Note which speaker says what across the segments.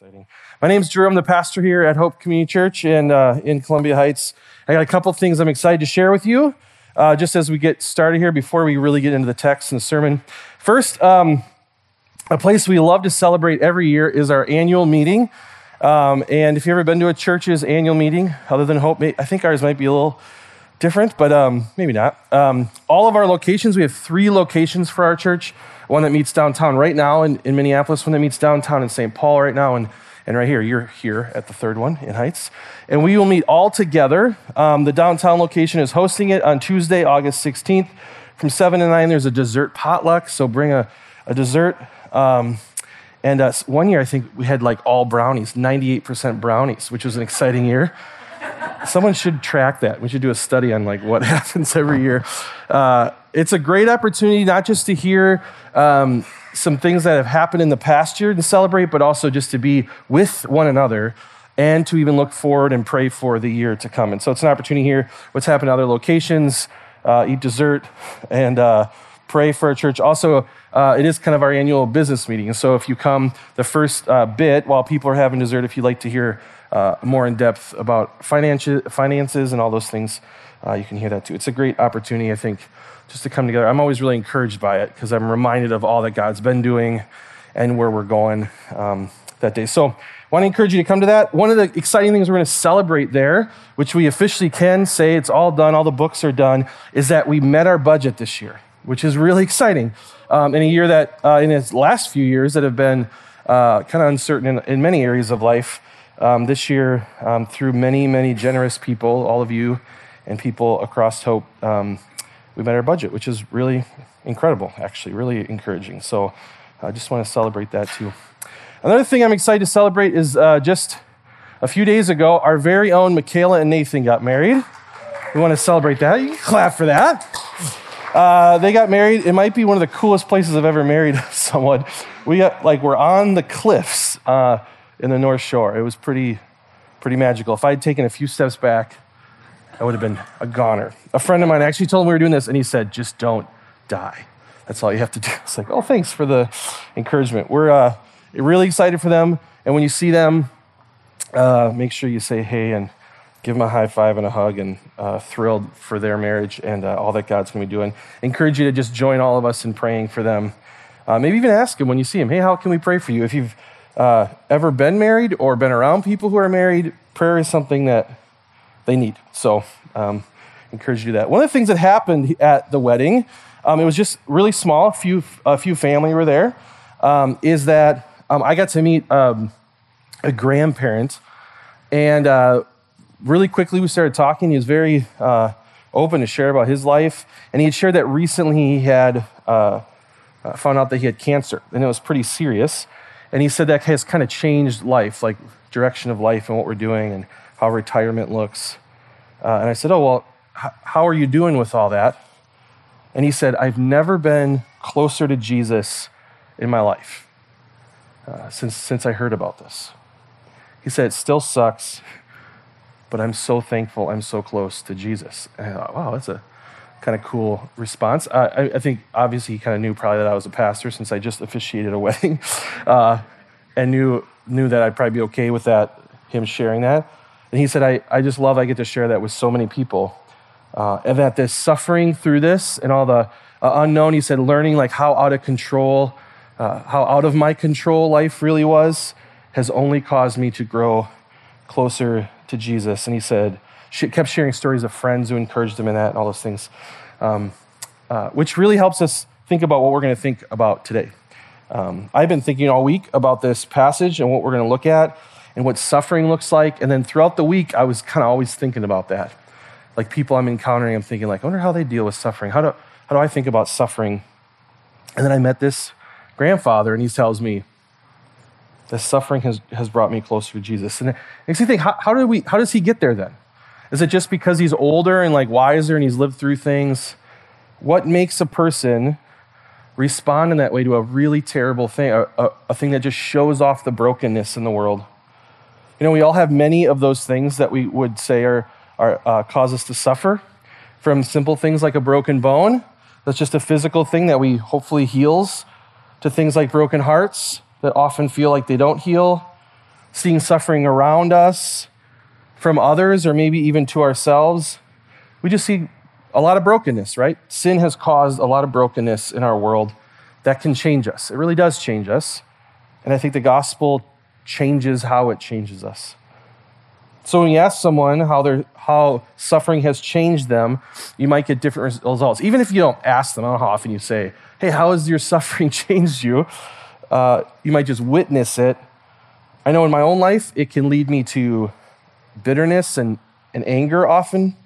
Speaker 1: Exciting. My name's Drew. I'm the pastor here at Hope Community Church in, uh, in Columbia Heights. I got a couple things I'm excited to share with you uh, just as we get started here before we really get into the text and the sermon. First, um, a place we love to celebrate every year is our annual meeting. Um, and if you've ever been to a church's annual meeting, other than Hope, I think ours might be a little different, but um, maybe not. Um, all of our locations, we have three locations for our church one that meets downtown right now in, in Minneapolis, one that meets downtown in St. Paul right now, and, and right here, you're here at the third one in Heights. And we will meet all together. Um, the downtown location is hosting it on Tuesday, August 16th. From 7 to 9, there's a dessert potluck, so bring a, a dessert. Um, and uh, one year, I think we had like all brownies, 98% brownies, which was an exciting year. Someone should track that. We should do a study on like what happens every year. Uh, it's a great opportunity not just to hear um, some things that have happened in the past year and celebrate, but also just to be with one another and to even look forward and pray for the year to come. And so it's an opportunity here. What's happened at other locations, uh, eat dessert, and uh, pray for a church. Also, uh, it is kind of our annual business meeting. And so if you come the first uh, bit while people are having dessert, if you'd like to hear uh, more in depth about finances and all those things, uh, you can hear that too. It's a great opportunity, I think, just to come together. I'm always really encouraged by it because I'm reminded of all that God's been doing and where we're going um, that day. So, I want to encourage you to come to that. One of the exciting things we're going to celebrate there, which we officially can say it's all done, all the books are done, is that we met our budget this year, which is really exciting. Um, in a year that, uh, in its last few years, that have been uh, kind of uncertain in, in, many areas of life. Um, this year, um, through many, many generous people, all of you and people across Hope, um, we met our budget, which is really incredible, actually, really encouraging. So I just want to celebrate that too. Another thing I'm excited to celebrate is uh, just a few days ago, our very own Michaela and Nathan got married. We want to celebrate that. You can clap for that. Uh, they got married. It might be one of the coolest places I've ever married someone. We got like we're on the cliffs uh, in the North Shore. It was pretty, pretty magical. If I had taken a few steps back, I would have been a goner. A friend of mine actually told me we were doing this, and he said, just don't die. That's all you have to do. It's like, oh, thanks for the encouragement. We're uh, really excited for them. And when you see them, uh, make sure you say hey and give them a high five and a hug and uh, thrilled for their marriage and uh, all that God's going to be doing. Encourage you to just join all of us in praying for them. Uh, maybe even ask them when you see them, hey, how can we pray for you? If you've uh, ever been married or been around people who are married, prayer is something that they need. So, um, encourage you to do that. One of the things that happened at the wedding, um, it was just really small. A few, a few family were there. Um, is that um, I got to meet um, a grandparent, and uh, really quickly we started talking. He was very uh, open to share about his life, and he had shared that recently he had uh, uh found out that he had cancer, and it was pretty serious. And he said that has kind of changed life, like direction of life and what we're doing, and how retirement looks. Uh, and I said, Oh, well, h- how are you doing with all that? And he said, I've never been closer to Jesus in my life uh, since, since I heard about this. He said, It still sucks, but I'm so thankful I'm so close to Jesus. And I thought, Wow, that's a kind of cool response. Uh, I, I, think obviously he kind of knew probably that I was a pastor since I just officiated a wedding uh, and knew, knew that I'd probably be okay with that, him sharing that. And he said, I, I just love I get to share that with so many people. Uh, and that this suffering through this and all the uh, unknown, he said, learning like how out of control, uh, how out of my control life really was, has only caused me to grow closer to Jesus. And he said, she kept sharing stories of friends who encouraged him in that and all those things, um, uh, which really helps us think about what we're going to think about today. Um, I've been thinking all week about this passage and what we're going to look at and what suffering looks like. And then throughout the week, I was kind of always thinking about that. Like people I'm encountering, I'm thinking like, I wonder how they deal with suffering. How do, how do I think about suffering? And then I met this grandfather, and he tells me, this suffering has, has brought me closer to Jesus. And it makes think, how, how, do we, how does he get there then? Is it just because he's older and like wiser and he's lived through things? What makes a person respond in that way to a really terrible thing, a, a, a thing that just shows off the brokenness in the world? You know, we all have many of those things that we would say are, are uh, cause us to suffer, from simple things like a broken bone, that's just a physical thing that we hopefully heals, to things like broken hearts that often feel like they don't heal, seeing suffering around us, from others, or maybe even to ourselves, we just see a lot of brokenness, right? Sin has caused a lot of brokenness in our world that can change us. It really does change us. And I think the gospel changes how it changes us. So when you ask someone how, how suffering has changed them, you might get different results. Even if you don't ask them, I don't know how often you say, hey, how has your suffering changed you? Uh, you might just witness it. I know in my own life, it can lead me to bitterness and, and anger often,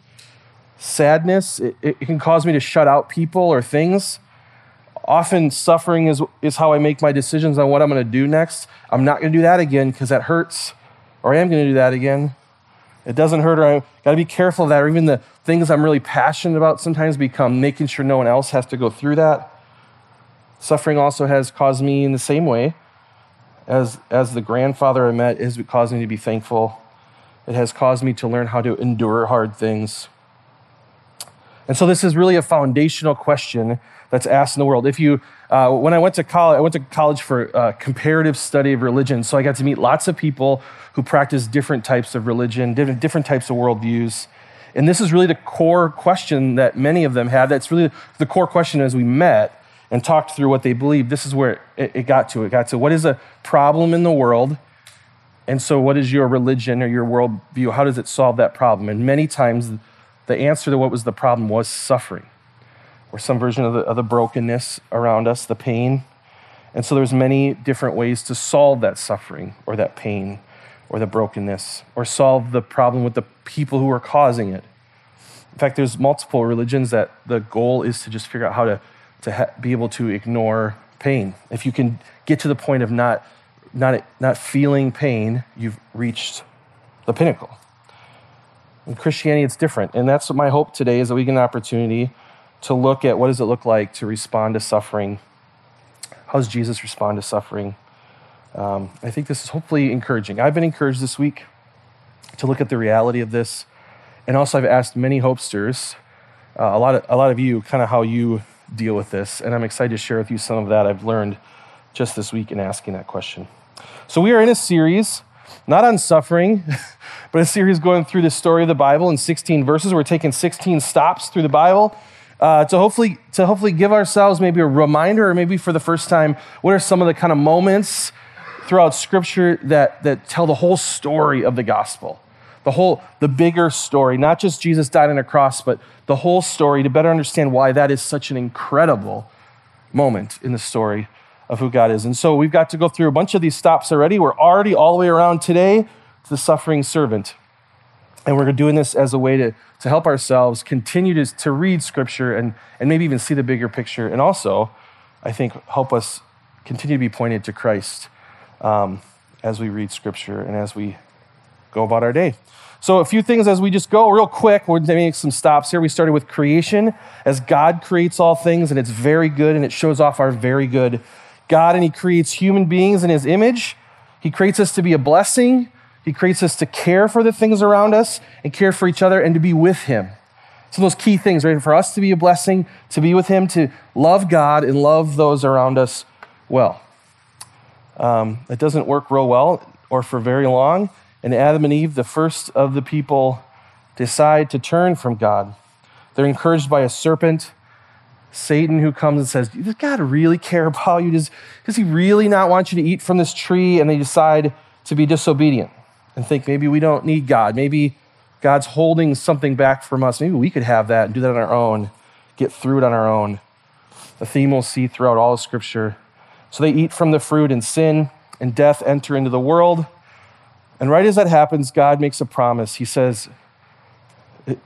Speaker 1: sadness. It, it can cause me to shut out people or things. Often, suffering is, is how I make my decisions on what I'm going to do next. I'm not going to do that again because that hurts, or I am going to do that again. It doesn't hurt, or I got to be careful of that, or even the things I'm really passionate about sometimes become making sure no one else has to go through that. Suffering also has caused me in the same way as, as the grandfather I met has caused me to be thankful. It has caused me to learn how to endure hard things. And so this is really a foundational question that's asked in the world. If you, uh, when I went to college, I went to college for uh, comparative study of religion. So I got to meet lots of people who practice different types of religion, different, different types of worldviews. And this is really the core question that many of them had. That's really the core question as we met and talked through what they believed. This is where it, it got to. It got to what is a problem in the world? And so, what is your religion or your worldview? How does it solve that problem? And many times, the answer to what was the problem was suffering, or some version of the, of the brokenness around us, the pain. And so, there's many different ways to solve that suffering or that pain or the brokenness or solve the problem with the people who are causing it. In fact, there's multiple religions that the goal is to just figure out how to, to ha- be able to ignore pain. If you can get to the point of not, not, not feeling pain, you've reached the pinnacle. In Christianity, it's different. And that's what my hope today is that we get an opportunity to look at what does it look like to respond to suffering? How does Jesus respond to suffering? Um, I think this is hopefully encouraging. I've been encouraged this week to look at the reality of this. And also, I've asked many hopesters, uh, a, lot of, a lot of you, kind of how you deal with this. And I'm excited to share with you some of that I've learned just this week in asking that question. So, we are in a series, not on suffering, but a series going through the story of the Bible in 16 verses. We're taking 16 stops through the Bible. Uh, to hopefully to hopefully give ourselves maybe a reminder or maybe for the first time what are some of the kind of moments throughout Scripture that, that tell the whole story of the gospel. The whole, the bigger story, not just Jesus died on a cross, but the whole story to better understand why that is such an incredible moment in the story of who God is. And so we've got to go through a bunch of these stops already. We're already all the way around today to the suffering servant. And we're doing this as a way to, to help ourselves continue to, to read scripture and, and maybe even see the bigger picture. And also, I think, help us continue to be pointed to Christ um, as we read scripture and as we go about our day. So, a few things as we just go real quick. We're make some stops here. We started with creation, as God creates all things, and it's very good, and it shows off our very good God, and He creates human beings in His image. He creates us to be a blessing. He creates us to care for the things around us and care for each other and to be with Him. So, those key things, right? For us to be a blessing, to be with Him, to love God and love those around us well. Um, it doesn't work real well or for very long. And Adam and Eve, the first of the people, decide to turn from God. They're encouraged by a serpent, Satan, who comes and says, Does God really care about you? Does, does he really not want you to eat from this tree? And they decide to be disobedient and think maybe we don't need God. Maybe God's holding something back from us. Maybe we could have that and do that on our own, get through it on our own. The theme we'll see throughout all of Scripture so they eat from the fruit, and sin and death enter into the world. And right as that happens, God makes a promise. He says,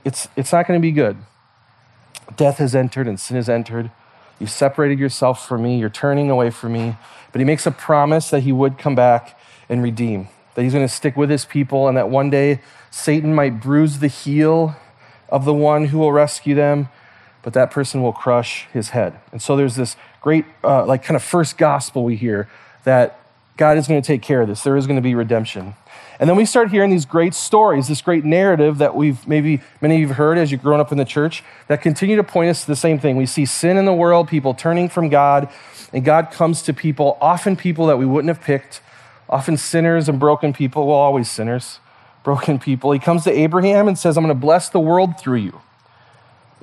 Speaker 1: It's, it's not going to be good. Death has entered and sin has entered. You've separated yourself from me. You're turning away from me. But he makes a promise that he would come back and redeem, that he's going to stick with his people, and that one day Satan might bruise the heel of the one who will rescue them, but that person will crush his head. And so there's this great, uh, like, kind of first gospel we hear that God is going to take care of this. There is going to be redemption. And then we start hearing these great stories, this great narrative that we've maybe many of you have heard as you've grown up in the church that continue to point us to the same thing. We see sin in the world, people turning from God, and God comes to people, often people that we wouldn't have picked, often sinners and broken people, well, always sinners, broken people. He comes to Abraham and says, I'm going to bless the world through you.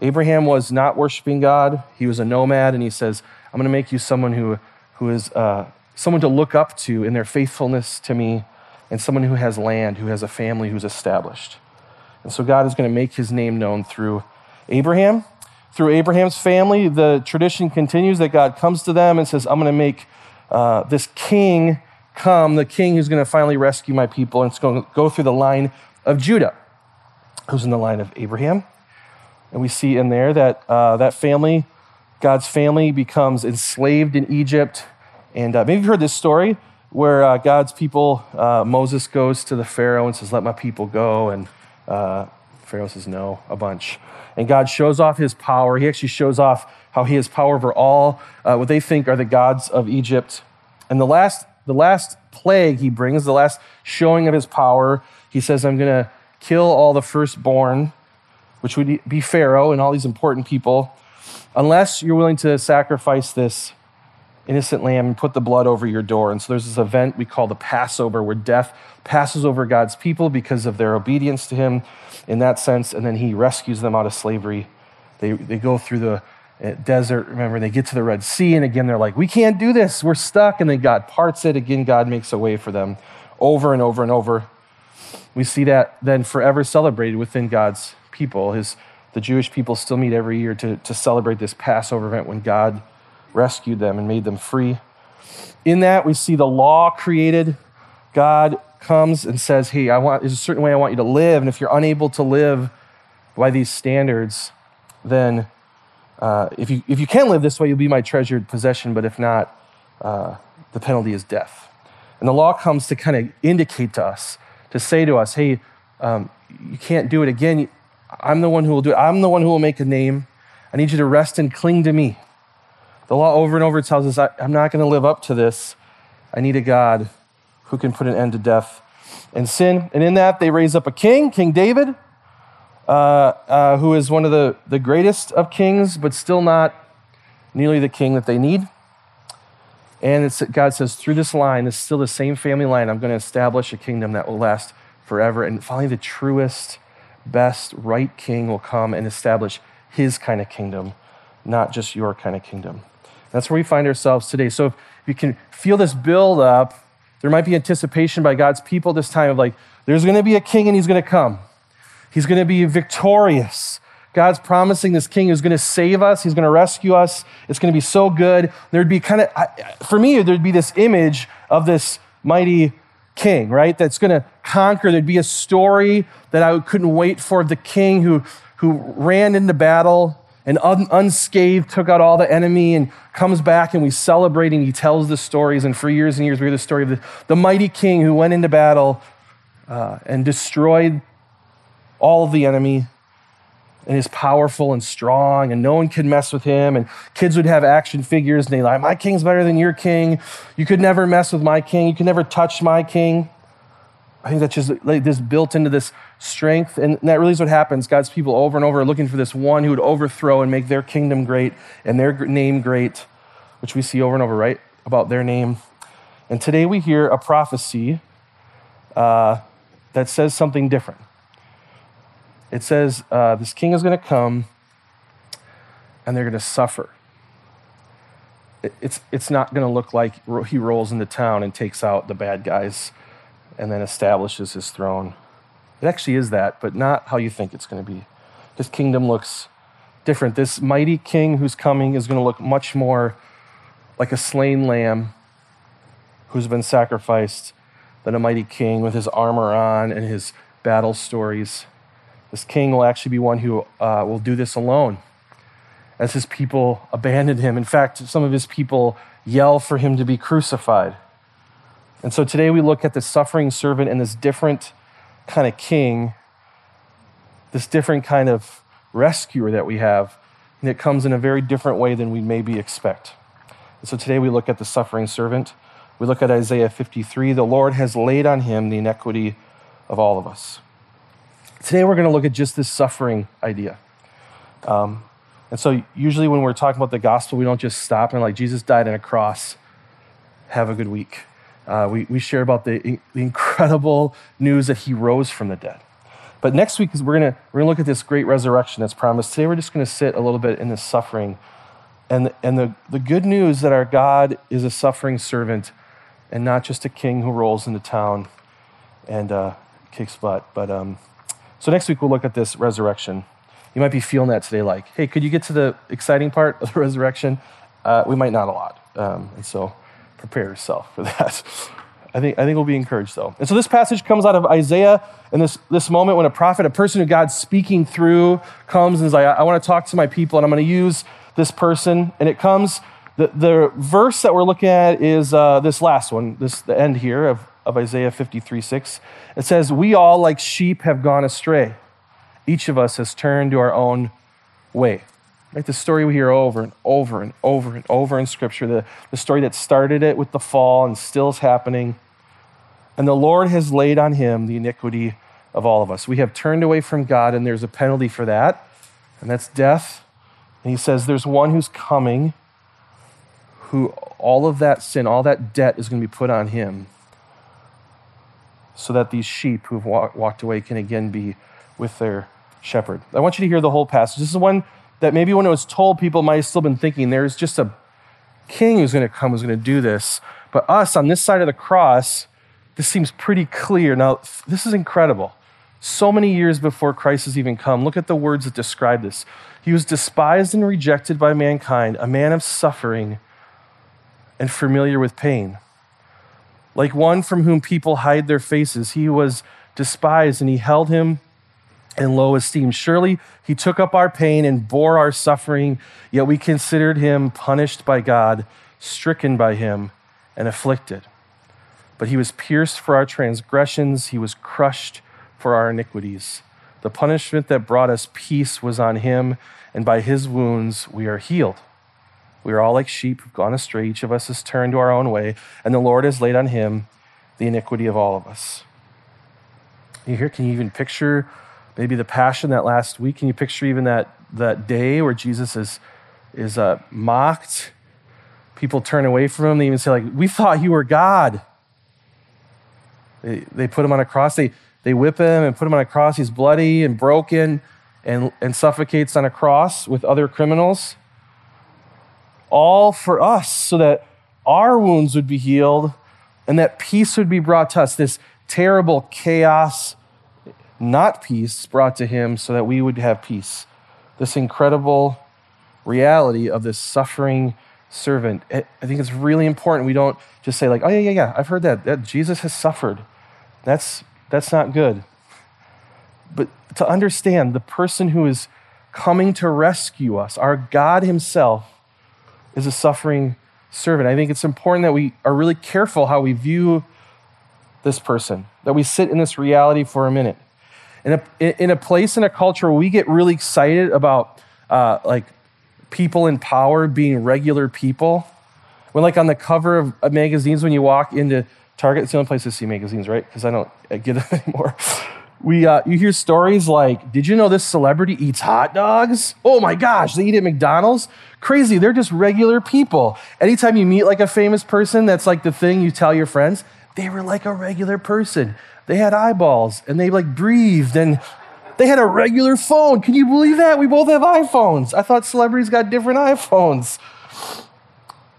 Speaker 1: Abraham was not worshiping God, he was a nomad, and he says, I'm going to make you someone who, who is uh, someone to look up to in their faithfulness to me, and someone who has land, who has a family who's established. And so God is going to make his name known through Abraham. Through Abraham's family, the tradition continues that God comes to them and says, I'm going to make uh, this king come, the king who's going to finally rescue my people, and it's going to go through the line of Judah, who's in the line of Abraham. And we see in there that uh, that family, God's family, becomes enslaved in Egypt. And uh, maybe you've heard this story where uh, God's people, uh, Moses goes to the Pharaoh and says, Let my people go. And uh, Pharaoh says, No, a bunch. And God shows off his power. He actually shows off how he has power over all uh, what they think are the gods of Egypt. And the last the last plague he brings, the last showing of his power, he says, I'm going to kill all the firstborn, which would be Pharaoh and all these important people, unless you're willing to sacrifice this innocent lamb and put the blood over your door. And so there's this event we call the Passover, where death passes over God's people because of their obedience to him in that sense, and then he rescues them out of slavery. They, they go through the eh, desert. Remember, they get to the Red Sea, and again, they're like, we can't do this. We're stuck. And then God parts it. Again, God makes a way for them over and over and over. We see that then forever celebrated within God's people. His, the Jewish people still meet every year to, to celebrate this Passover event when God rescued them and made them free. In that, we see the law created. God comes and says, Hey, I want, there's a certain way I want you to live. And if you're unable to live by these standards, then uh, if, you, if you can live this way, you'll be my treasured possession, but if not, uh, the penalty is death. And the law comes to kind of indicate to us, to say to us, hey, um, you can't do it again. I'm the one who will do it. I'm the one who will make a name. I need you to rest and cling to me. The law over and over tells us, I'm not going to live up to this. I need a God who can put an end to death and sin. And in that, they raise up a king, King David, uh, uh, who is one of the, the greatest of kings, but still not nearly the king that they need. And God says, through this line, this is still the same family line, I'm going to establish a kingdom that will last forever. And finally, the truest, best, right king will come and establish his kind of kingdom, not just your kind of kingdom. That's where we find ourselves today. So if you can feel this build up, there might be anticipation by God's people this time of like, there's going to be a king and he's going to come. He's going to be victorious. God's promising this king is going to save us. He's going to rescue us. It's going to be so good. There'd be kind of, for me, there'd be this image of this mighty king, right? That's going to conquer. There'd be a story that I couldn't wait for the king who, who ran into battle and un- unscathed took out all the enemy and comes back and we celebrate and he tells the stories. And for years and years, we hear the story of the, the mighty king who went into battle uh, and destroyed all of the enemy and is powerful and strong, and no one can mess with him. And kids would have action figures, and they like, My king's better than your king. You could never mess with my king. You could never touch my king. I think that's just like this built into this strength. And that really is what happens. God's people over and over are looking for this one who would overthrow and make their kingdom great and their name great, which we see over and over, right? About their name. And today we hear a prophecy uh, that says something different it says uh, this king is going to come and they're going to suffer. it's, it's not going to look like he rolls into town and takes out the bad guys and then establishes his throne. It actually is that, but not how you think it's going to be. This kingdom looks different. This mighty king who's coming is going to look much more like a slain lamb who's been sacrificed than a mighty king with his armor on and his battle stories. This king will actually be one who uh, will do this alone as his people abandon him. In fact, some of his people yell for him to be crucified. And so today we look at the suffering servant and this different kind of king, this different kind of rescuer that we have, and it comes in a very different way than we maybe expect. And so today we look at the suffering servant. We look at Isaiah 53. The Lord has laid on him the iniquity of all of us. Today, we're going to look at just this suffering idea. Um, and so, usually, when we're talking about the gospel, we don't just stop and like, Jesus died on a cross. Have a good week. Uh, we, we share about the, the incredible news that he rose from the dead. But next week, we're going we're gonna look at this great resurrection that's promised. Today, we're just going to sit a little bit in this suffering. And, and the, the good news that our God is a suffering servant and not just a king who rolls into town and uh, kicks butt. But um, so next week, we'll look at this resurrection. You might be feeling that today, like, hey, could you get to the exciting part of the resurrection? Uh, we might not a lot. Um, and so prepare yourself for that. I think, I think we'll be encouraged though. And so this passage comes out of Isaiah in this, this moment when a prophet, a person who God's speaking through, comes and is like, I, want to talk to my people and I'm going to use this person. And it comes, the, the verse that we're looking at is uh, this last one, this the end here of, of Isaiah 53 6. It says, We all, like sheep, have gone astray. Each of us has turned to our own way. Right? The story we hear over and over and over and over in Scripture, the, the story that started it with the fall and still is happening. And the Lord has laid on him the iniquity of all of us. We have turned away from God, and there's a penalty for that, and that's death. And he says, There's one who's coming who all of that sin, all that debt is going to be put on him so that these sheep who've walked away can again be with their shepherd. I want you to hear the whole passage. This is one that maybe when it was told, people might have still been thinking there's just a king who's going to come who's going to do this. But us on this side of the cross, this seems pretty clear. Now, this is incredible. So many years before Christ has even come, look at the words that describe this. He was despised and rejected by mankind, a man of suffering and familiar with pain. Like one from whom people hide their faces, he was despised and he held him in low esteem. Surely he took up our pain and bore our suffering, yet we considered him punished by God, stricken by him, and afflicted. But he was pierced for our transgressions, he was crushed for our iniquities. The punishment that brought us peace was on him, and by his wounds we are healed. We are all like sheep who've gone astray. Each of us has turned to our own way, and the Lord has laid on him the iniquity of all of us. You hear, can you even picture maybe the passion that last week? Can you picture even that, that day where Jesus is, is uh, mocked? People turn away from him. They even say, like, we thought you were God. They, they put him on a cross. They, they whip him and put him on a cross. He's bloody and broken and, and suffocates on a cross with other criminals. All for us so that our wounds would be healed and that peace would be brought to us. This terrible chaos, not peace, brought to him so that we would have peace. This incredible reality of this suffering servant. I think it's really important we don't just say, like, oh, yeah, yeah, yeah, I've heard that. that Jesus has suffered. That's, that's not good. But to understand the person who is coming to rescue us, our God Himself, is a suffering servant. I think it's important that we are really careful how we view this person, that we sit in this reality for a minute. In a, in a place in a culture where we get really excited about uh, like people in power being regular people, when like on the cover of, of magazines, when you walk into Target, it's the only place to see magazines, right? Because I don't get them anymore. We, uh, you hear stories like, did you know this celebrity eats hot dogs? Oh my gosh, they eat at McDonald's? Crazy, they're just regular people. Anytime you meet like a famous person, that's like the thing you tell your friends, they were like a regular person. They had eyeballs and they like breathed and they had a regular phone. Can you believe that? We both have iPhones. I thought celebrities got different iPhones.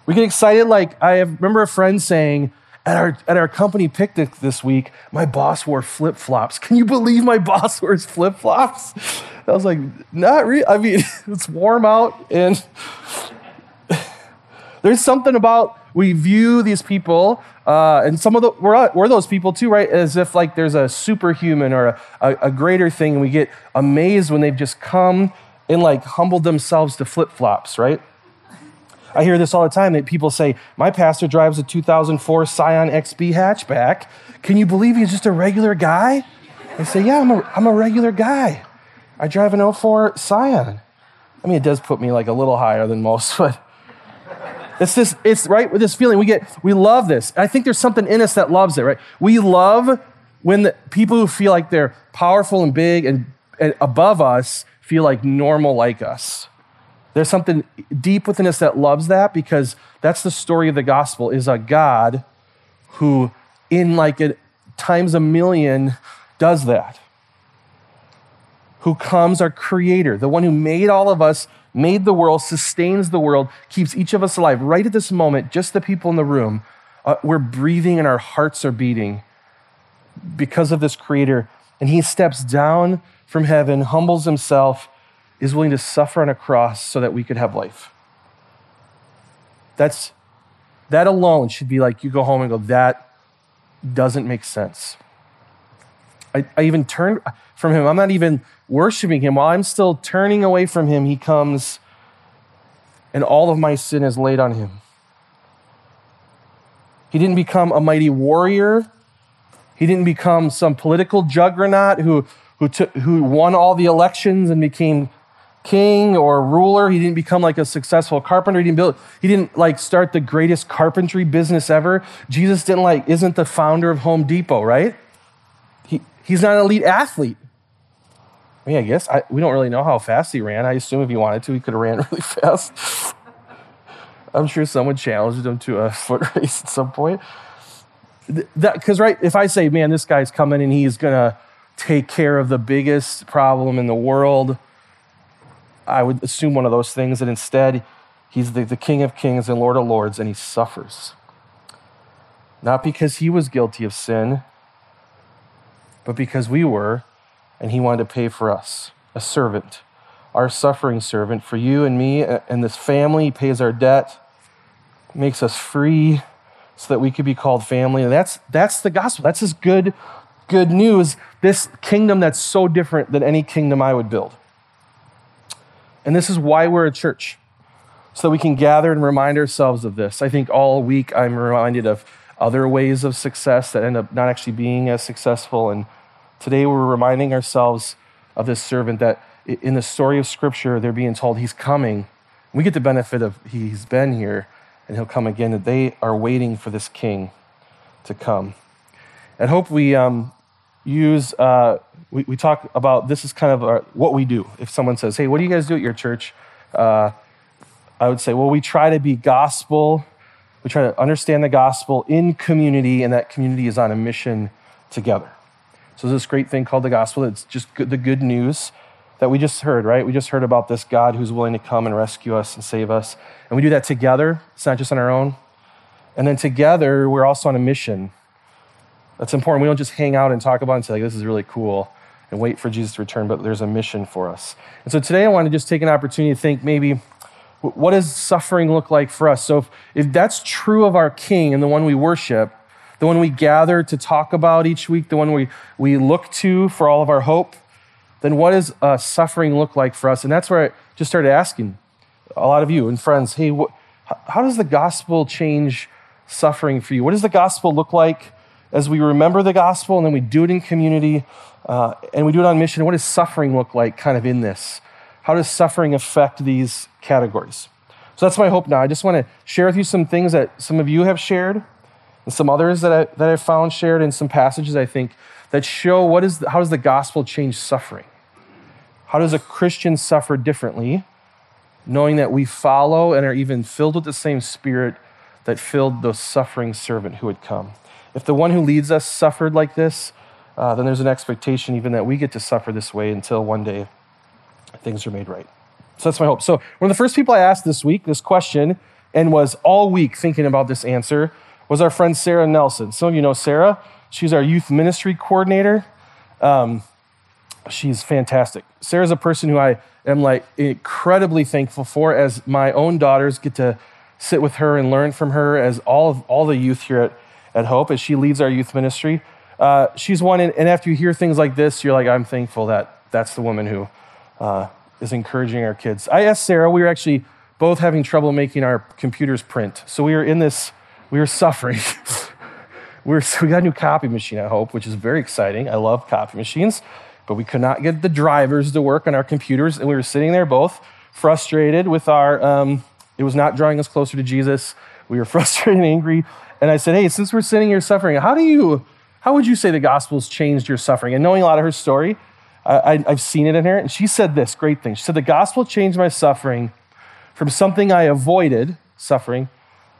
Speaker 1: We get excited, like I remember a friend saying, at our, at our company picnic this week, my boss wore flip flops. Can you believe my boss wears flip flops? I was like, not really. I mean, it's warm out, and there's something about we view these people, uh, and some of the we're, we're those people too, right? As if like there's a superhuman or a, a, a greater thing, and we get amazed when they've just come and like humbled themselves to flip flops, right? I hear this all the time that people say, My pastor drives a 2004 Scion XB hatchback. Can you believe he's just a regular guy? I say, Yeah, I'm a, I'm a regular guy. I drive an 04 Scion. I mean, it does put me like a little higher than most, but it's this, it's right with this feeling. We get, we love this. I think there's something in us that loves it, right? We love when the people who feel like they're powerful and big and, and above us feel like normal like us. There's something deep within us that loves that because that's the story of the gospel is a God who, in like a, times a million, does that. Who comes, our creator, the one who made all of us, made the world, sustains the world, keeps each of us alive. Right at this moment, just the people in the room, uh, we're breathing and our hearts are beating because of this creator. And he steps down from heaven, humbles himself, is willing to suffer on a cross so that we could have life. That's that alone should be like you go home and go, that doesn't make sense. I, I even turned from him. I'm not even worshiping him. While I'm still turning away from him, he comes and all of my sin is laid on him. He didn't become a mighty warrior. He didn't become some political juggernaut who, who, took, who won all the elections and became king or ruler. He didn't become like a successful carpenter. He didn't build, he didn't like start the greatest carpentry business ever. Jesus didn't like, isn't the founder of Home Depot, right? He, he's not an elite athlete. I mean, I guess I, we don't really know how fast he ran. I assume if he wanted to, he could have ran really fast. I'm sure someone challenged him to a foot race at some point. Because, right, if I say, man, this guy's coming and he's going to take care of the biggest problem in the world, I would assume one of those things, that instead he's the, the King of Kings and Lord of Lords, and he suffers. Not because he was guilty of sin, but because we were, and he wanted to pay for us. A servant, our suffering servant, for you and me and this family, he pays our debt, makes us free so that we could be called family. And that's, that's the gospel. That's his good, good news. This kingdom that's so different than any kingdom I would build. And this is why we're a church, so that we can gather and remind ourselves of this. I think all week I'm reminded of other ways of success that end up not actually being as successful. And today we're reminding ourselves of this servant that in the story of Scripture, they're being told he's coming. We get the benefit of he's been here and he'll come again. And they are waiting for this king to come. And hope we um, use uh, we, we talk about this is kind of our, what we do. If someone says, hey, what do you guys do at your church? Uh, I would say, well, we try to be gospel. We try to understand the gospel in community, and that community is on a mission together. So there's this great thing called the gospel. It's just good, the good news that we just heard, right? We just heard about this God who's willing to come and rescue us and save us. And we do that together. It's not just on our own. And then together, we're also on a mission. That's important. We don't just hang out and talk about it and say, like, this is really cool and wait for Jesus to return, but there's a mission for us. And so today I want to just take an opportunity to think maybe what does suffering look like for us? So if, if that's true of our King and the one we worship, the one we gather to talk about each week, the one we, we look to for all of our hope, then what does uh, suffering look like for us? And that's where I just started asking a lot of you and friends, hey, what, how does the gospel change suffering for you? What does the gospel look like as we remember the gospel and then we do it in community? Uh, and we do it on mission. What does suffering look like kind of in this? How does suffering affect these categories? So that's my hope now. I just want to share with you some things that some of you have shared and some others that, I, that I've found shared in some passages, I think, that show what is the, how does the gospel change suffering? How does a Christian suffer differently, knowing that we follow and are even filled with the same spirit that filled the suffering servant who had come? If the one who leads us suffered like this, uh, then there's an expectation even that we get to suffer this way until one day things are made right. So that's my hope. So, one of the first people I asked this week this question and was all week thinking about this answer was our friend Sarah Nelson. Some of you know Sarah. She's our youth ministry coordinator. Um, she's fantastic. Sarah's a person who I am like incredibly thankful for as my own daughters get to sit with her and learn from her as all of all the youth here at, at Hope as she leads our youth ministry. Uh, she's one, and, after you hear things like this, you're like, I'm thankful that that's the woman who uh, is encouraging our kids. I asked Sarah, we were actually both having trouble making our computers print. So we were in this, we were suffering. we, were, we got a new copy machine I Hope, which is very exciting. I love copy machines, but we could not get the drivers to work on our computers. And we were sitting there both frustrated with our, um, it was not drawing us closer to Jesus. We were frustrated and angry. And I said, hey, since we're sitting here suffering, how do you, how would you say the gospel's changed your suffering? And knowing a lot of her story, I, have seen it in her. And she said this great thing. She said, The gospel changed my suffering from something I avoided, suffering,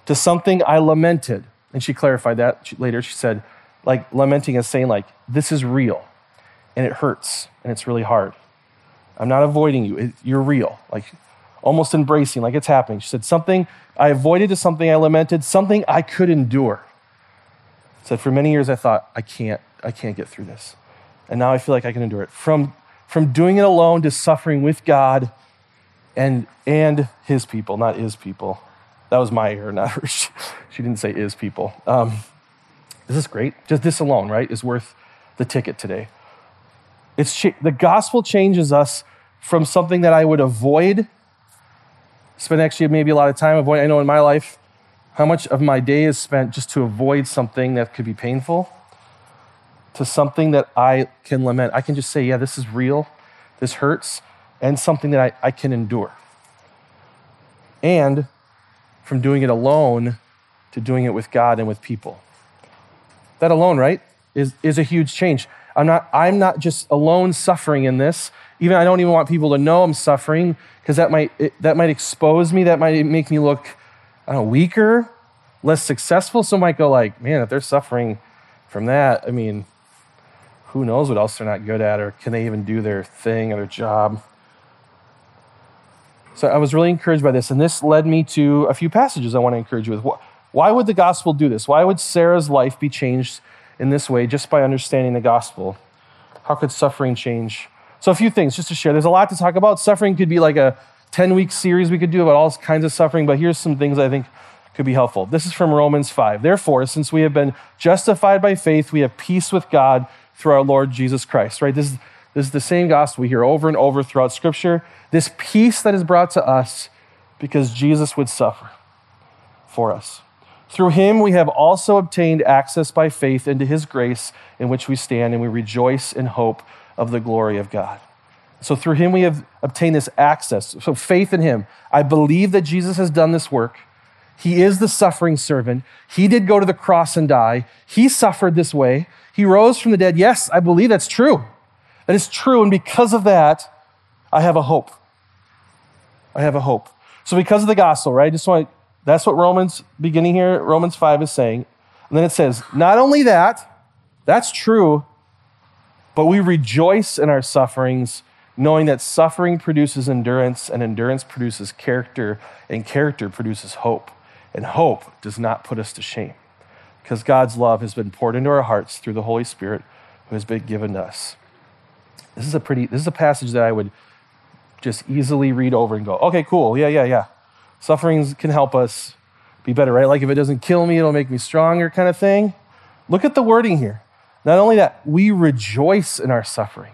Speaker 1: to something I lamented. And she clarified that later. She said, like, lamenting is saying, like, this is real and it hurts and it's really hard. I'm not avoiding you. It, you're real. Like, almost embracing, like it's happening. She said, something I avoided to something I lamented, something I could endure. Said, for many years I thought, I can't, I can't get through this. And now I feel like I can endure it. From, from doing it alone to suffering with God and, and his people, not his people. That was my error, not hers. She didn't say is people. Um, this is great. Just this alone, right, is worth the ticket today. It's the gospel changes us from something that I would avoid, spend actually maybe a lot of time avoiding. I know in my life, how much of my day is spent just to avoid something that could be painful, to something that I can lament. I can just say, yeah, this is real, this hurts, and something that I, I can endure. And from doing it alone to doing it with God and with people. That alone, right, is, is a huge change. I'm not, I'm not just alone suffering in this. Even I don't even want people to know I'm suffering because that might, that might expose me. That might make me look, I don't know, weaker, less successful. Some might go like, man, if they're suffering from that, I mean, who knows what else they're not good at or can they even do their thing or their job? So I was really encouraged by this, and this led me to a few passages I want to encourage you with. Why would the gospel do this? Why would Sarah's life be changed in this way just by understanding the gospel? How could suffering change? So, a few things just to share. There's a lot to talk about. Suffering could be like a 10 week series we could do about all kinds of suffering, but here's some things I think could be helpful. This is from Romans 5. Therefore, since we have been justified by faith, we have peace with God through our Lord Jesus Christ, right? This is this is the same gospel we hear over and over throughout Scripture. This peace that is brought to us because Jesus would suffer for us. Through him, we have also obtained access by faith into his grace in which we stand, and we rejoice in hope of the glory of God. So, through him, we have obtained this access. So, faith in him. I believe that Jesus has done this work. He is the suffering servant. He did go to the cross and die. He suffered this way. He rose from the dead. Yes, I believe that's true. That is true. And because of that, I have a hope. I have a hope. So, because of the gospel, right? Just want that's what Romans, beginning here, Romans 5 is saying. And then it says, not only that, that's true, but we rejoice in our sufferings, knowing that suffering produces endurance, and endurance produces character, and character produces hope. And hope does not put us to shame, because God's love has been poured into our hearts through the Holy Spirit who has been given to us. This is a pretty, this is a passage that I would just easily read over and go, okay, cool, yeah, yeah, yeah. Sufferings can help us be better, right? Like if it doesn't kill me, it'll make me stronger, kind of thing. Look at the wording here. Not only that, we rejoice in our suffering.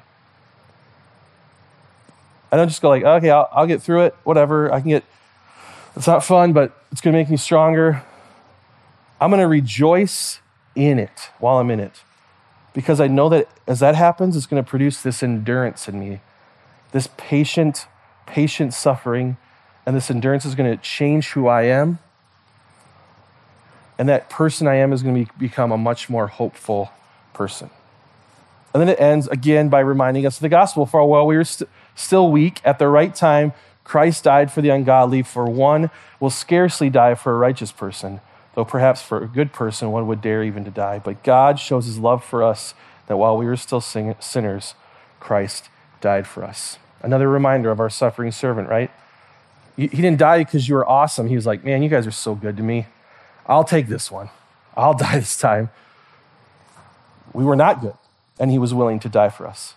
Speaker 1: I don't just go like, okay, I'll, I'll get through it, whatever. I can get, it's not fun, but it's going to make me stronger. I'm going to rejoice in it while I'm in it because I know that as that happens, it's going to produce this endurance in me, this patient, patient suffering. And this endurance is going to change who I am. And that person I am is going to be, become a much more hopeful person. And then it ends again by reminding us of the gospel. For while we were st- still weak, at the right time, Christ died for the ungodly, for one will scarcely die for a righteous person though perhaps for a good person one would dare even to die. But God shows his love for us that while we were still sinners, Christ died for us. Another reminder of our suffering servant, right? He didn't die because you were awesome. He was like, man, you guys are so good to me. I'll take this one. I'll die this time. We were not good, and he was willing to die for us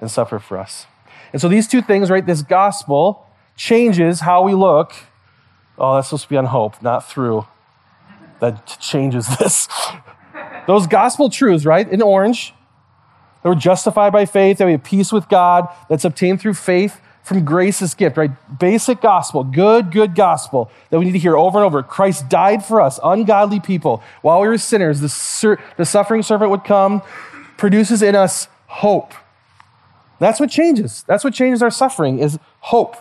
Speaker 1: and suffer for us. And so these two things, right? This gospel changes how we look. Oh, that's supposed to be on hope, not through that changes this. Those gospel truths, right, in orange, that we're justified by faith, that we have peace with God, that's obtained through faith from grace's gift, right? Basic gospel, good, good gospel that we need to hear over and over. Christ died for us, ungodly people. While we were sinners, the, the suffering servant would come, produces in us hope. That's what changes. That's what changes our suffering is hope.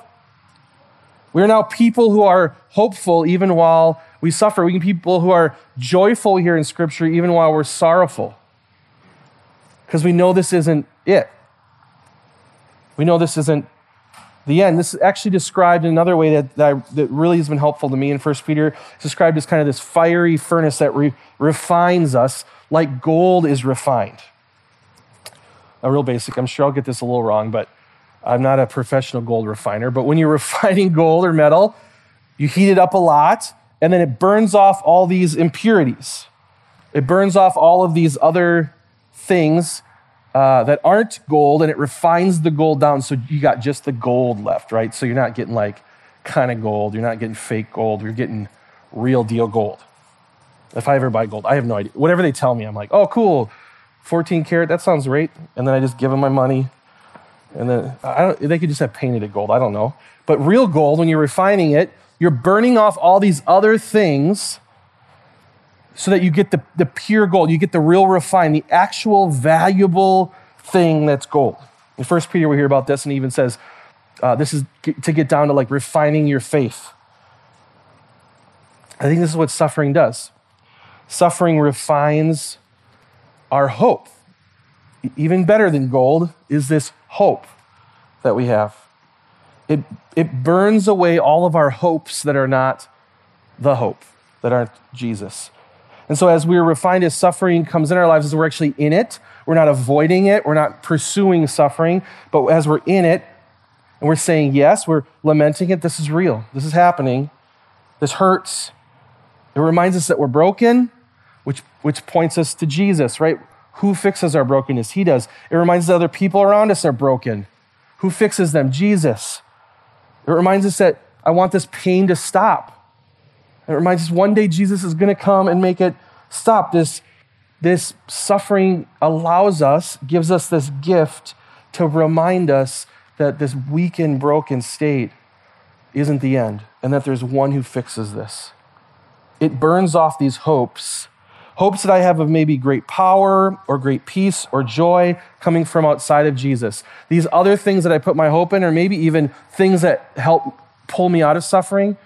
Speaker 1: We are now people who are hopeful even while we suffer. We can be people who are joyful here in Scripture even while we're sorrowful. Because we know this isn't it. We know this isn't the end. This is actually described in another way that, that, that really has been helpful to me in 1 Peter. It's described as kind of this fiery furnace that re, refines us like gold is refined. A real basic. I'm sure I'll get this a little wrong, but I'm not a professional gold refiner. But when you're refining gold or metal, you heat it up a lot, and then it burns off all these impurities. It burns off all of these other things uh, that aren't gold and it refines the gold down so you got just the gold left, right? So you're not getting like kind of gold, you're not getting fake gold, you're getting real deal gold. If I ever buy gold, I have no idea. Whatever they tell me, I'm like, oh, cool, 14 karat, that sounds great. And then I just give them my money. And then they could just have painted it gold, I don't know. But real gold, when you're refining it, you're burning off all these other things so that you get the, the pure gold, you get the real refined, the actual valuable thing that's gold. In First Peter, we hear about this, and he even says uh, this is to get down to like refining your faith. I think this is what suffering does. Suffering refines our hope. Even better than gold is this hope that we have. It, it burns away all of our hopes that are not the hope, that aren't Jesus. And so, as we're refined, as suffering comes in our lives, as we're actually in it, we're not avoiding it, we're not pursuing suffering, but as we're in it and we're saying yes, we're lamenting it, this is real, this is happening, this hurts. It reminds us that we're broken, which, which points us to Jesus, right? Who fixes our brokenness? He does. It reminds us that other people around us are broken. Who fixes them? Jesus. It reminds us that I want this pain to stop. It reminds us one day Jesus is going to come and make it stop. This, this suffering allows us, gives us this gift to remind us that this weakened, broken state isn't the end and that there's one who fixes this. It burns off these hopes hopes that I have of maybe great power or great peace or joy coming from outside of Jesus. These other things that I put my hope in, or maybe even things that help pull me out of suffering,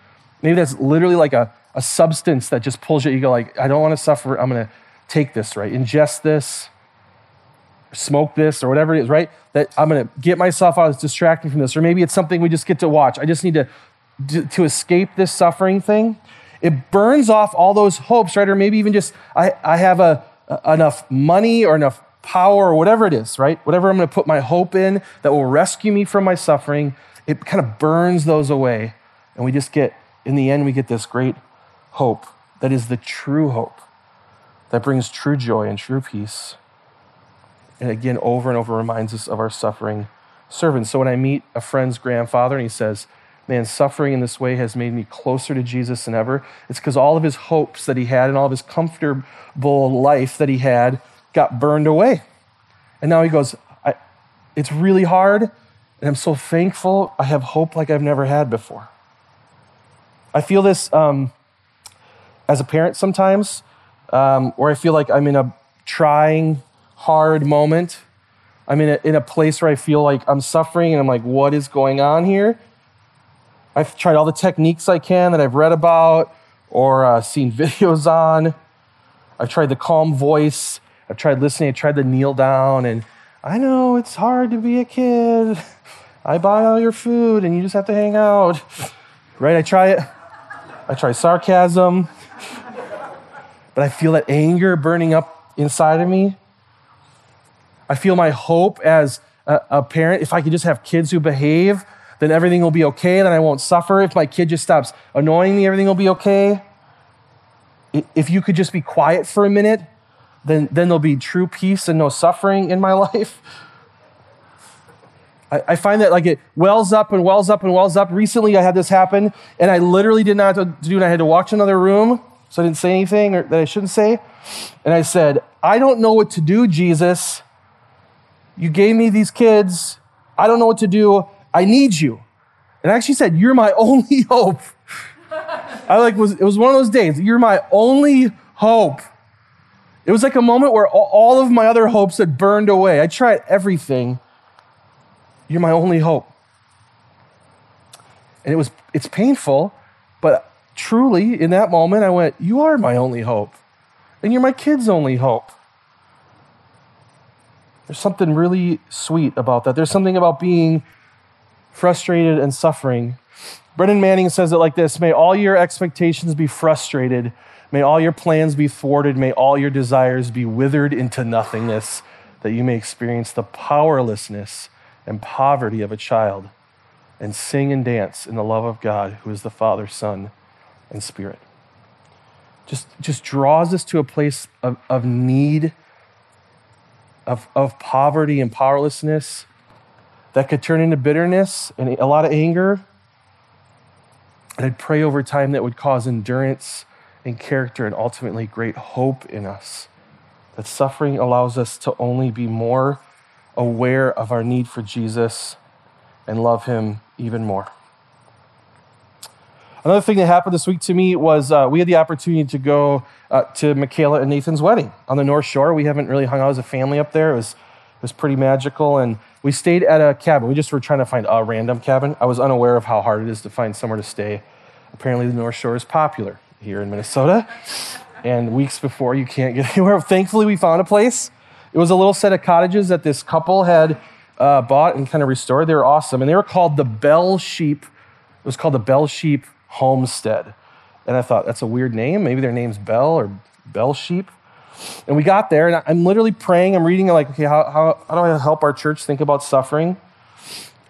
Speaker 1: Maybe that's literally like a, a substance that just pulls you. You go like, I don't want to suffer. I'm going to take this, right? Ingest this, smoke this, or whatever it is, right? That I'm going to get myself out of distracting from this. Or maybe it's something we just get to watch. I just need to, to escape this suffering thing. It burns off all those hopes, right? Or maybe even just, I, I have a, a enough money or enough power or whatever it is, right? Whatever I'm going to put my hope in that will rescue me from my suffering, it kind of burns those away. And we just get in the end, we get this great hope that is the true hope that brings true joy and true peace. And again, over and over reminds us of our suffering servants. So when I meet a friend's grandfather and he says, Man, suffering in this way has made me closer to Jesus than ever. It's because all of his hopes that he had and all of his comfortable life that he had got burned away. And now he goes, It's really hard, and I'm so thankful. I have hope like I've never had before. I feel this um, as a parent sometimes, um, where I feel like I'm in a trying, hard moment. I'm in a, in a place where I feel like I'm suffering and I'm like, what is going on here? I've tried all the techniques I can that I've read about or uh, seen videos on. I've tried the calm voice. I've tried listening. I tried to kneel down. And I know it's hard to be a kid. I buy all your food and you just have to hang out. Right? I try it. I try sarcasm, but I feel that anger burning up inside of me. I feel my hope as a, a, parent, if I could just have kids who behave, then everything will be okay, and then I won't suffer. If my kid just stops annoying me, everything will be okay. If you could just be quiet for a minute, then, then there'll be true peace and no suffering in my life. I, I find that like it wells up and wells up and wells up. Recently, I had this happen, and I literally did not to do, and I had to watch another room, so I didn't say anything or, that I shouldn't say. And I said, I don't know what to do, Jesus. You gave me these kids. I don't know what to do. I need you. And I actually said, You're my only hope. I like was it was one of those days. You're my only hope. It was like a moment where all of my other hopes had burned away. I tried everything. You're my only hope. And it was it's painful, but truly in that moment I went, You are my only hope. And you're my kid's only hope. There's something really sweet about that. There's something about being frustrated, and suffering. Brennan Manning says it like this May all your expectations be frustrated. May all your plans be thwarted. May all your desires be withered into nothingness, that you may experience the powerlessness and poverty of a child and sing and dance in the love of God, who is the Father, Son, and Spirit. Just, just draws us to a place of, of need, of, of poverty and powerlessness that could turn into bitterness and a lot of anger. And I'd pray over time that would cause endurance and character and ultimately great hope in us. That suffering allows us to only be more aware of our need for Jesus and love him even more. Another thing that happened this week to me was uh, we had the opportunity to go uh, to Michaela and Nathan's wedding on the North Shore. We haven't really hung out as a family up there. It was, it was pretty magical. And we stayed at a cabin. We just were trying to find a random cabin. I was unaware of how hard it is to find somewhere to stay. Apparently, the North Shore is popular here in Minnesota. And weeks before, you can't get anywhere. Thankfully, we found a place. It was a little set of cottages that this couple had uh, bought and kind of restored. They were awesome. And they were called the Bell Sheep. It was called the Bell Sheep Homestead. And I thought, that's a weird name. Maybe their name's Bell or Bell Sheep. And we got there, and I'm literally praying. I'm reading, like, okay, how, how, how do I help our church think about suffering?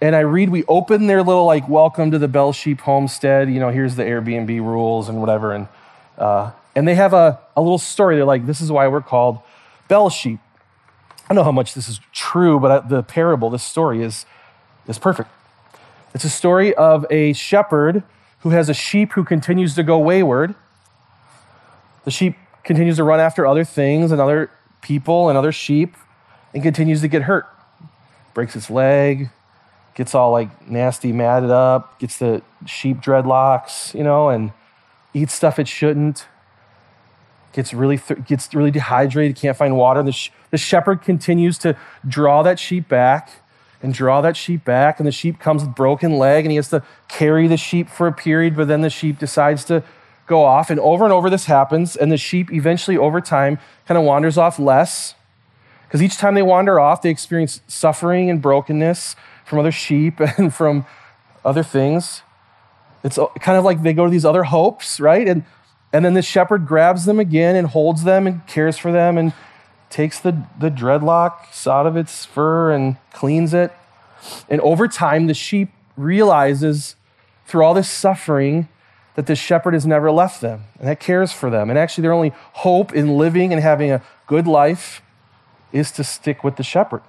Speaker 1: And I read, we open their little, like, welcome to the Bell Sheep Homestead. You know, here's the Airbnb rules and whatever. And, uh, and they have a, a little story. They're like, this is why we're called Bell Sheep. I don't know how much this is true, but the parable, this story is, is perfect. It's a story of a shepherd who has a sheep who continues to go wayward. The sheep continues to run after other things and other people and other sheep and continues to get hurt. Breaks its leg, gets all like nasty, matted up, gets the sheep dreadlocks, you know, and eats stuff it shouldn't. Gets really, th- gets really dehydrated, can't find water. The, sh- the shepherd continues to draw that sheep back and draw that sheep back. And the sheep comes with broken leg and he has to carry the sheep for a period, but then the sheep decides to go off. And over and over this happens. And the sheep eventually, over time, kind of wanders off less. Because each time they wander off, they experience suffering and brokenness from other sheep and from other things. It's kind of like they go to these other hopes, right? And, and then the shepherd grabs them again and holds them and cares for them and takes the, the dreadlocks out of its fur and cleans it. And over time, the sheep realizes through all this suffering that the shepherd has never left them and that cares for them. And actually, their only hope in living and having a good life is to stick with the shepherd.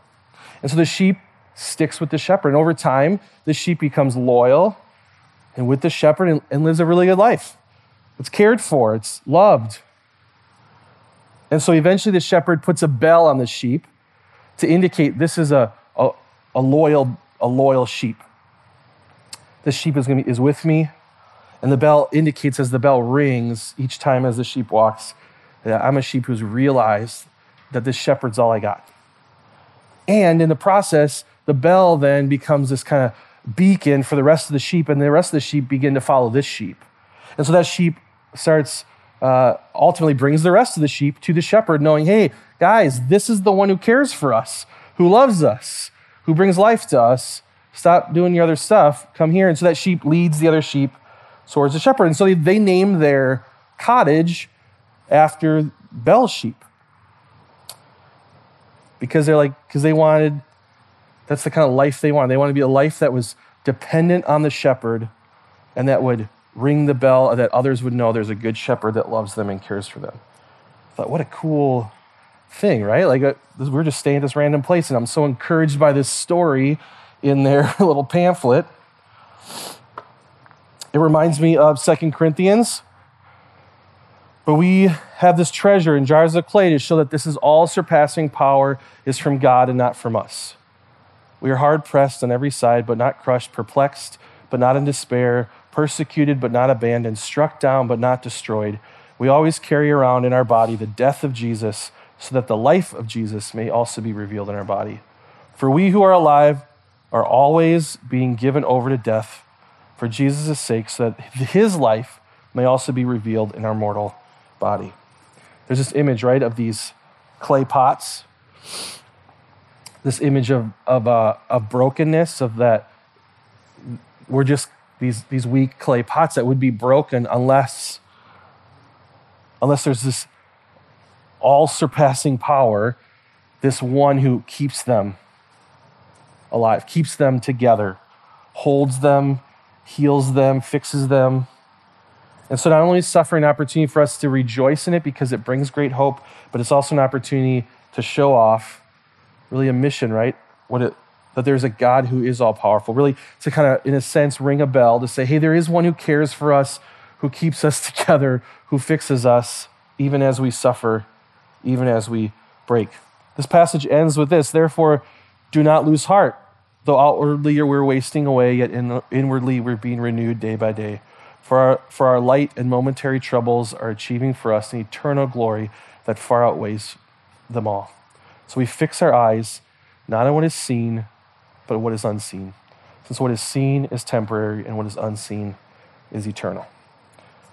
Speaker 1: And so the sheep sticks with the shepherd. And over time, the sheep becomes loyal and with the shepherd and, and lives a really good life. It's cared for, it's loved, and so eventually the shepherd puts a bell on the sheep to indicate this is a, a, a loyal, a loyal sheep. The sheep is, gonna be, is with me. And the bell indicates as the bell rings each time as the sheep walks that I'm a sheep who's realized that this shepherd's all I got. And in the process, the bell then becomes this kind of beacon for the rest of the sheep, and the rest of the sheep begin to follow this sheep. And so that sheep starts uh, ultimately brings the rest of the sheep to the shepherd, knowing, hey, guys, this is the one who cares for us, who loves us, who brings life to us. Stop doing your other stuff. Come here. And so that sheep leads the other sheep towards the shepherd. And so they, they name their cottage after Bell sheep because they're like, because they wanted, that's the kind of life they wanted. They wanted to be a life that was dependent on the shepherd and that would ring the bell that others would know there's a good shepherd that loves them and cares for them. I thought, what a cool thing, right? Like, uh, we're just staying at this random place, and I'm so encouraged by this story in their little pamphlet. It reminds me of Second Corinthians. But we have this treasure in jars of clay to show that this is all surpassing power is from God and not from us. We are hard pressed on every side, but not crushed, perplexed, but not in despair, persecuted but not abandoned, struck down but not destroyed. We always carry around in our body the death of Jesus so that the life of Jesus may also be revealed in our body. For we who are alive are always being given over to death for Jesus' sake, so that his life may also be revealed in our mortal body. There's this image, right, of these clay pots, this image of, of, uh, of brokenness, of that we're just these, these weak clay pots that would be broken unless, unless there's this all surpassing power, this one who keeps them alive, keeps them together, holds them, heals them, fixes them. And so, not only is suffering an opportunity for us to rejoice in it because it brings great hope, but it's also an opportunity to show off really a mission, right? What it, that there's a God who is all powerful. Really, to kind of, in a sense, ring a bell to say, hey, there is one who cares for us, who keeps us together, who fixes us, even as we suffer, even as we break. This passage ends with this Therefore, do not lose heart. Though outwardly we're wasting away, yet in, inwardly we're being renewed day by day. For our, for our light and momentary troubles are achieving for us an eternal glory that far outweighs them all. So we fix our eyes not on what is seen, but what is unseen. Since what is seen is temporary and what is unseen is eternal.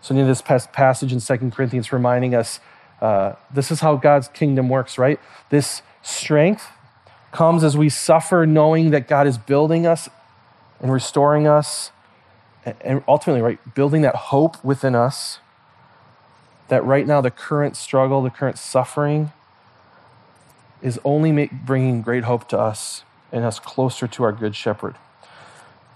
Speaker 1: So, in this passage in 2 Corinthians, reminding us uh, this is how God's kingdom works, right? This strength comes as we suffer, knowing that God is building us and restoring us and ultimately, right, building that hope within us that right now the current struggle, the current suffering is only make, bringing great hope to us and us closer to our good shepherd.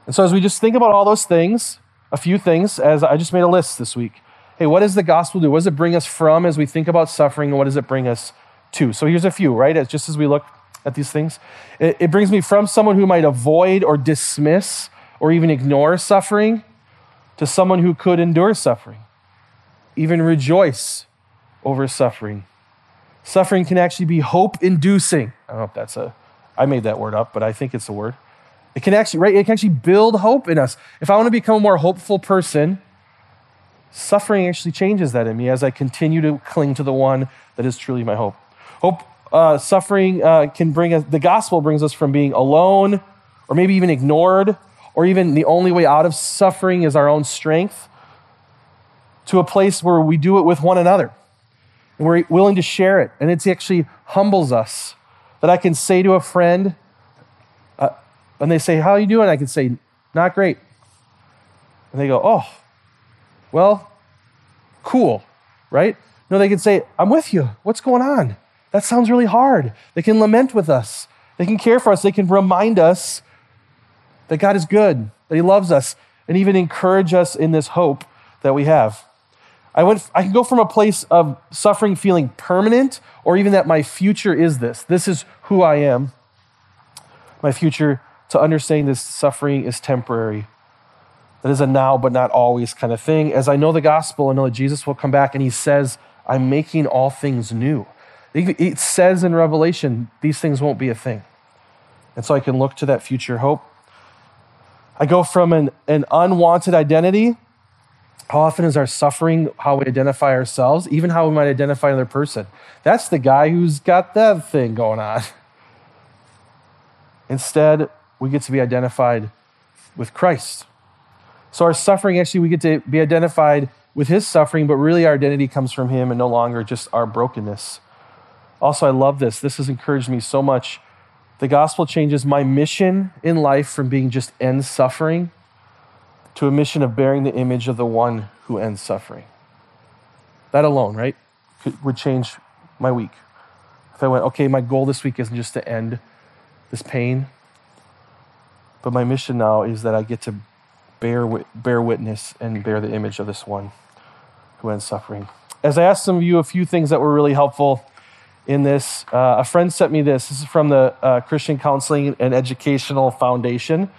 Speaker 1: And so, as we just think about all those things, a few things, as I just made a list this week. Hey, what does the gospel do? What does it bring us from as we think about suffering, and what does it bring us to? So, here's a few, right? As, just as we look at these things, it, it brings me from someone who might avoid or dismiss or even ignore suffering to someone who could endure suffering, even rejoice over suffering. Suffering can actually be hope inducing. I don't know if that's a, I made that word up, but I think it's a word. It can actually, right? It can actually build hope in us. If I want to become a more hopeful person, suffering actually changes that in me as I continue to cling to the one that is truly my hope. Hope, uh, suffering uh, can bring us, the gospel brings us from being alone or maybe even ignored or even the only way out of suffering is our own strength, to a place where we do it with one another and we're willing to share it. And it actually humbles us that I can say to a friend, uh, and they say, How are you doing? I can say, Not great. And they go, Oh, well, cool, right? No, they can say, I'm with you. What's going on? That sounds really hard. They can lament with us, they can care for us, they can remind us that God is good, that He loves us, and even encourage us in this hope that we have. I, went, I can go from a place of suffering feeling permanent, or even that my future is this. This is who I am. My future, to understanding this suffering is temporary. That is a now but not always kind of thing. As I know the gospel, I know that Jesus will come back and he says, I'm making all things new. It says in Revelation, these things won't be a thing. And so I can look to that future hope. I go from an, an unwanted identity. How often is our suffering how we identify ourselves, even how we might identify another person? That's the guy who's got that thing going on. Instead, we get to be identified with Christ. So, our suffering, actually, we get to be identified with his suffering, but really our identity comes from him and no longer just our brokenness. Also, I love this. This has encouraged me so much the gospel changes my mission in life from being just end suffering to a mission of bearing the image of the one who ends suffering. That alone, right, would change my week. If I went, okay, my goal this week isn't just to end this pain, but my mission now is that I get to bear, bear witness and bear the image of this one who ends suffering. As I asked some of you a few things that were really helpful in this. Uh, a friend sent me this. This is from the uh, Christian Counseling and Educational Foundation.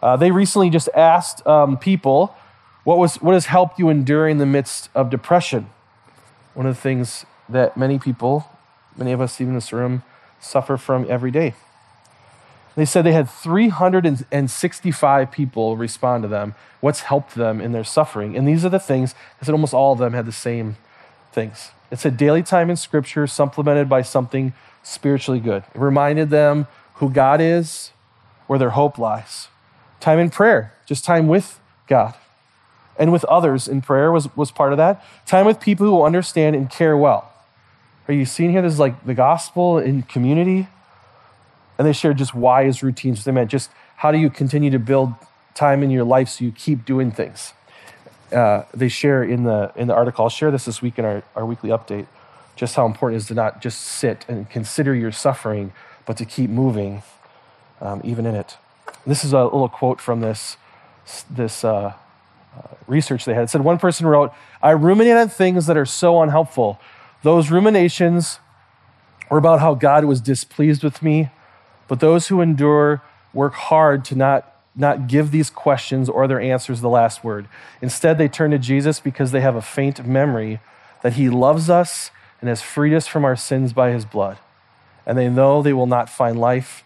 Speaker 1: Uh, they recently just asked um, people what, was, what has helped you endure in the midst of depression? One of the things that many people, many of us even in this room, suffer from every day. They said they had 365 people respond to them. What's helped them in their suffering? And these are the things, I said almost all of them had the same things. It's a daily time in Scripture supplemented by something spiritually good. It reminded them who God is, where their hope lies. Time in prayer, just time with God and with others in prayer was, was part of that. Time with people who understand and care well. Are you seeing here? This is like the gospel in community. And they shared just why is routines they meant. Just how do you continue to build time in your life so you keep doing things. Uh, they share in the, in the article, I'll share this this week in our, our weekly update, just how important it is to not just sit and consider your suffering, but to keep moving um, even in it. This is a little quote from this, this uh, uh, research they had. It said one person wrote, I ruminate on things that are so unhelpful. Those ruminations were about how God was displeased with me, but those who endure work hard to not, not give these questions or their answers the last word. Instead, they turn to Jesus because they have a faint memory that he loves us and has freed us from our sins by his blood. And they know they will not find life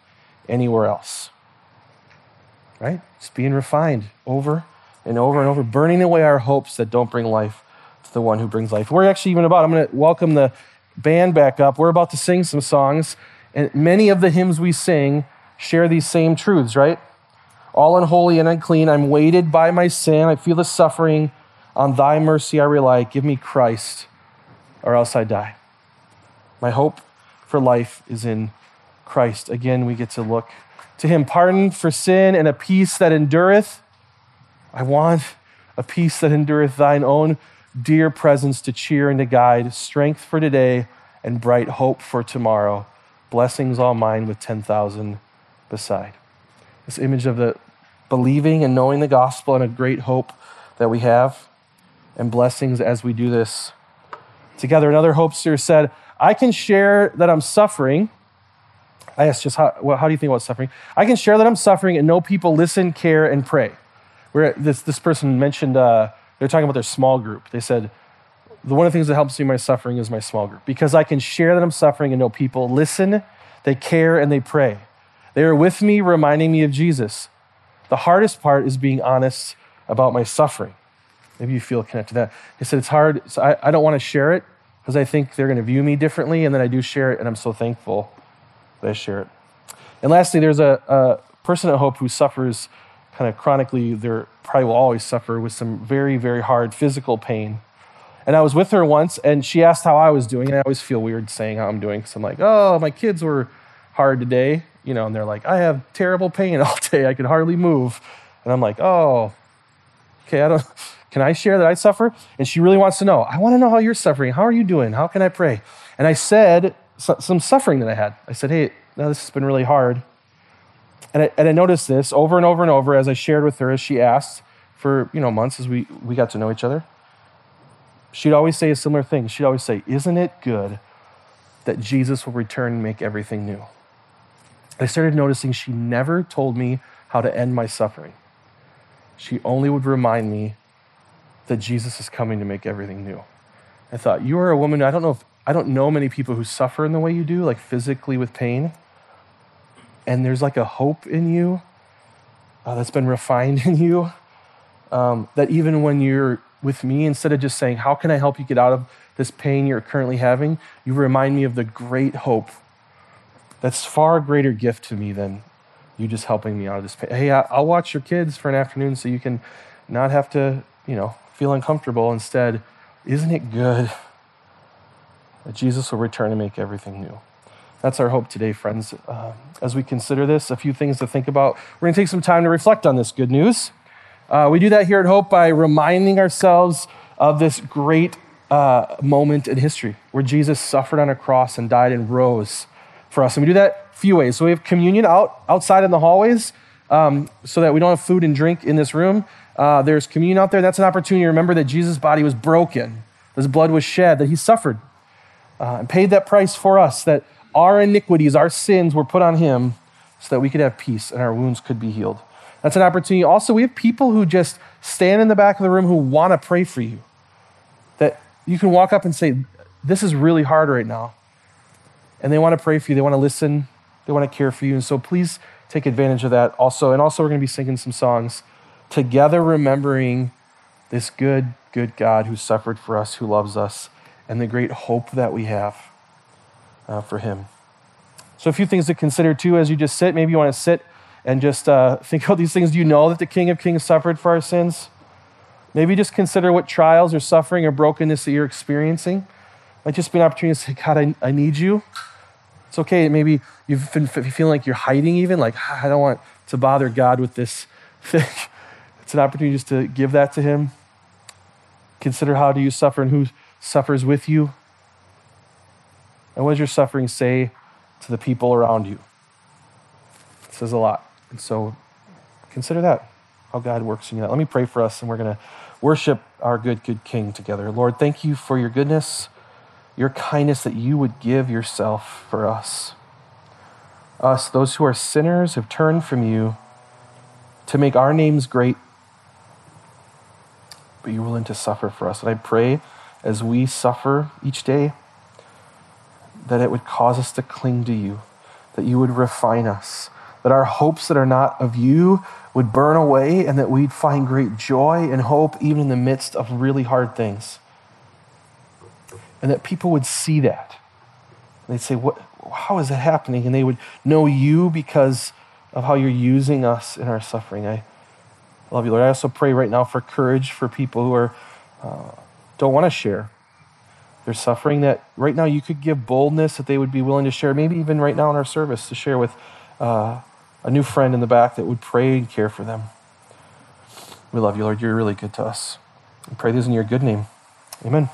Speaker 1: anywhere else. Right? It's being refined over and over and over, burning away our hopes that don't bring life to the one who brings life. We're actually even about, I'm going to welcome the band back up. We're about to sing some songs, and many of the hymns we sing share these same truths, right? All unholy and unclean, I'm weighted by my sin. I feel the suffering. On thy mercy I rely. Give me Christ, or else I die. My hope for life is in Christ. Again, we get to look to him, pardon for sin and a peace that endureth. I want a peace that endureth thine own dear presence to cheer and to guide, strength for today and bright hope for tomorrow. Blessings all mine with 10,000 beside. This image of the believing and knowing the gospel and a great hope that we have, and blessings as we do this together. Another hopester said, I can share that I'm suffering. I asked just how, well, how do you think about suffering? I can share that I'm suffering and know people listen, care, and pray. Where this, this person mentioned, uh, they're talking about their small group. They said, the one of the things that helps me my suffering is my small group because I can share that I'm suffering and know people listen, they care, and they pray. They are with me, reminding me of Jesus. The hardest part is being honest about my suffering. Maybe you feel connected to that. He said, It's hard. So I, I don't want to share it because I think they're going to view me differently. And then I do share it, and I'm so thankful that I share it. And lastly, there's a, a person at Hope who suffers kind of chronically, they probably will always suffer with some very, very hard physical pain. And I was with her once, and she asked how I was doing. And I always feel weird saying how I'm doing because I'm like, oh, my kids were hard today you know, and they're like, I have terrible pain all day. I can hardly move. And I'm like, oh, okay, I don't, can I share that I suffer? And she really wants to know, I want to know how you're suffering. How are you doing? How can I pray? And I said some suffering that I had. I said, hey, now this has been really hard. And I, and I noticed this over and over and over as I shared with her, as she asked for, you know, months as we, we got to know each other. She'd always say a similar thing. She'd always say, isn't it good that Jesus will return and make everything new? I started noticing she never told me how to end my suffering. She only would remind me that Jesus is coming to make everything new. I thought, you are a woman, I don't know if, I don't know many people who suffer in the way you do, like physically with pain. And there's like a hope in you uh, that's been refined in you. Um, that even when you're with me, instead of just saying, How can I help you get out of this pain you're currently having? You remind me of the great hope that's far greater gift to me than you just helping me out of this pain. Hey, I'll watch your kids for an afternoon so you can not have to, you know, feel uncomfortable. Instead, isn't it good that Jesus will return and make everything new? That's our hope today, friends. Uh, as we consider this, a few things to think about. We're going to take some time to reflect on this good news. Uh, we do that here at Hope by reminding ourselves of this great uh, moment in history where Jesus suffered on a cross and died and rose for us. And we do that a few ways. So we have communion out outside in the hallways um, so that we don't have food and drink in this room. Uh, there's communion out there. That's an opportunity to remember that Jesus' body was broken, his blood was shed, that he suffered uh, and paid that price for us, that our iniquities, our sins were put on him so that we could have peace and our wounds could be healed. That's an opportunity. Also, we have people who just stand in the back of the room who want to pray for you. That you can walk up and say, This is really hard right now and they want to pray for you. They want to listen. They want to care for you. And so please take advantage of that also. And also, we're going to be singing some songs together, remembering this good, good God who suffered for us, who loves us, and the great hope that we have uh, for Him. So, a few things to consider too as you just sit. Maybe you want to sit and just uh, think about these things. Do you know that the King of Kings suffered for our sins? Maybe just consider what trials or suffering or brokenness that you're experiencing. It might just be an opportunity to say, God, I, I need you. It's okay. Maybe you've been feeling like you're hiding, even like, ah, I don't want to bother God with this thing. It's an opportunity just to give that to Him. Consider how do you suffer and who suffers with you. And what does your suffering say to the people around you? It says a lot. And so consider that, how God works in you. Let me pray for us, and we're going to worship our good, good King together. Lord, thank you for your goodness, your kindness that you would give yourself for us. Us, those who are sinners, have turned from you to make our names great, but you're willing to suffer for us. And I pray as we suffer each day that it would cause us to cling to you, that you would refine us, that our hopes that are not of you would burn away, and that we'd find great joy and hope even in the midst of really hard things. And that people would see that. They'd say, what, How is that happening? And they would know you because of how you're using us in our suffering. I love you, Lord. I also pray right now for courage for people who are, uh, don't want to share their suffering, that right now you could give boldness that they would be willing to share, maybe even right now in our service, to share with uh, a new friend in the back that would pray and care for them. We love you, Lord. You're really good to us. We pray this in your good name. Amen.